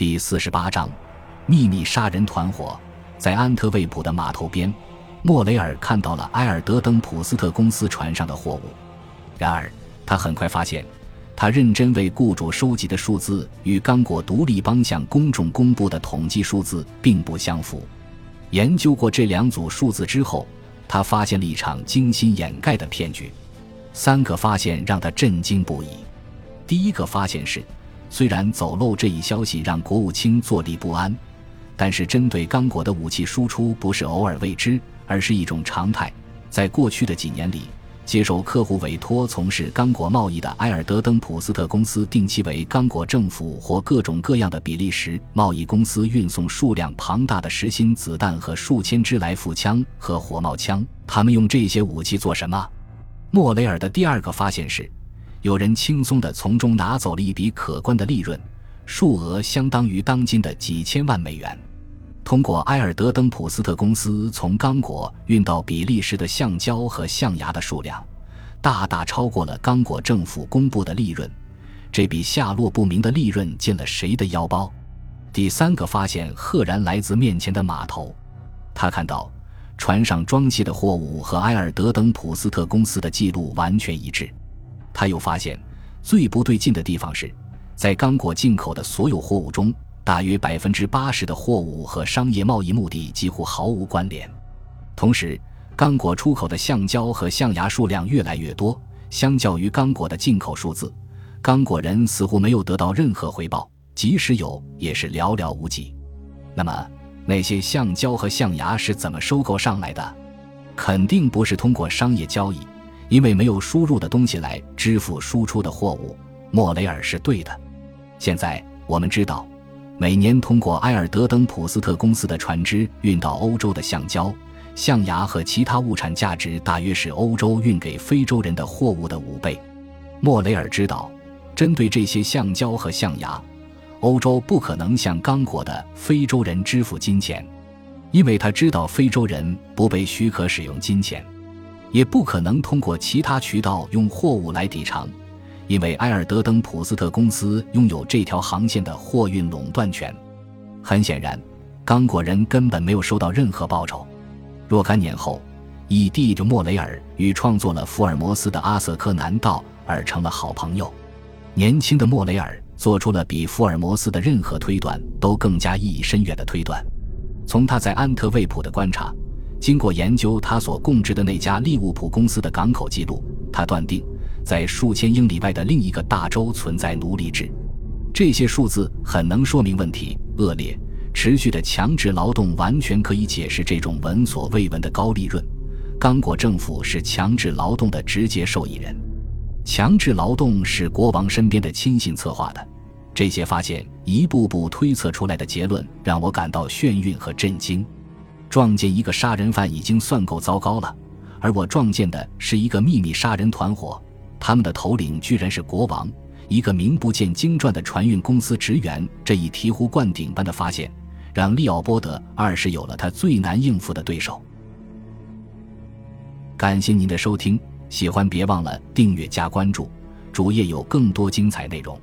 第四十八章，秘密杀人团伙在安特卫普的码头边，莫雷尔看到了埃尔德登普斯特公司船上的货物。然而，他很快发现，他认真为雇主收集的数字与刚果独立邦向公众公布的统计数字并不相符。研究过这两组数字之后，他发现了一场精心掩盖的骗局。三个发现让他震惊不已。第一个发现是。虽然走漏这一消息让国务卿坐立不安，但是针对刚果的武器输出不是偶尔未知，而是一种常态。在过去的几年里，接受客户委托从事刚果贸易的埃尔德登普斯特公司，定期为刚果政府或各种各样的比利时贸易公司运送数量庞大的实心子弹和数千支来复枪和火冒枪。他们用这些武器做什么？莫雷尔的第二个发现是。有人轻松地从中拿走了一笔可观的利润，数额相当于当今的几千万美元。通过埃尔德登普斯特公司从刚果运到比利时的橡胶和象牙的数量，大大超过了刚果政府公布的利润。这笔下落不明的利润进了谁的腰包？第三个发现赫然来自面前的码头。他看到船上装卸的货物和埃尔德登普斯特公司的记录完全一致。他又发现，最不对劲的地方是，在刚果进口的所有货物中，大约百分之八十的货物和商业贸易目的几乎毫无关联。同时，刚果出口的橡胶和象牙数量越来越多，相较于刚果的进口数字，刚果人似乎没有得到任何回报，即使有，也是寥寥无几。那么，那些橡胶和象牙是怎么收购上来的？肯定不是通过商业交易。因为没有输入的东西来支付输出的货物，莫雷尔是对的。现在我们知道，每年通过埃尔德登普斯特公司的船只运到欧洲的橡胶、象牙和其他物产价值大约是欧洲运给非洲人的货物的五倍。莫雷尔知道，针对这些橡胶和象牙，欧洲不可能向刚果的非洲人支付金钱，因为他知道非洲人不被许可使用金钱。也不可能通过其他渠道用货物来抵偿，因为埃尔德登普斯特公司拥有这条航线的货运垄断权。很显然，刚果人根本没有收到任何报酬。若干年后，以弟着莫雷尔与创作了福尔摩斯的阿瑟柯南道尔成了好朋友。年轻的莫雷尔做出了比福尔摩斯的任何推断都更加意义深远的推断。从他在安特卫普的观察。经过研究他所供职的那家利物浦公司的港口记录，他断定，在数千英里外的另一个大洲存在奴隶制。这些数字很能说明问题：恶劣、持续的强制劳动完全可以解释这种闻所未闻的高利润。刚果政府是强制劳动的直接受益人，强制劳动是国王身边的亲信策划的。这些发现一步步推测出来的结论，让我感到眩晕和震惊。撞见一个杀人犯已经算够糟糕了，而我撞见的是一个秘密杀人团伙，他们的头领居然是国王，一个名不见经传的船运公司职员。这一醍醐灌顶般的发现，让利奥波德二世有了他最难应付的对手。感谢您的收听，喜欢别忘了订阅加关注，主页有更多精彩内容。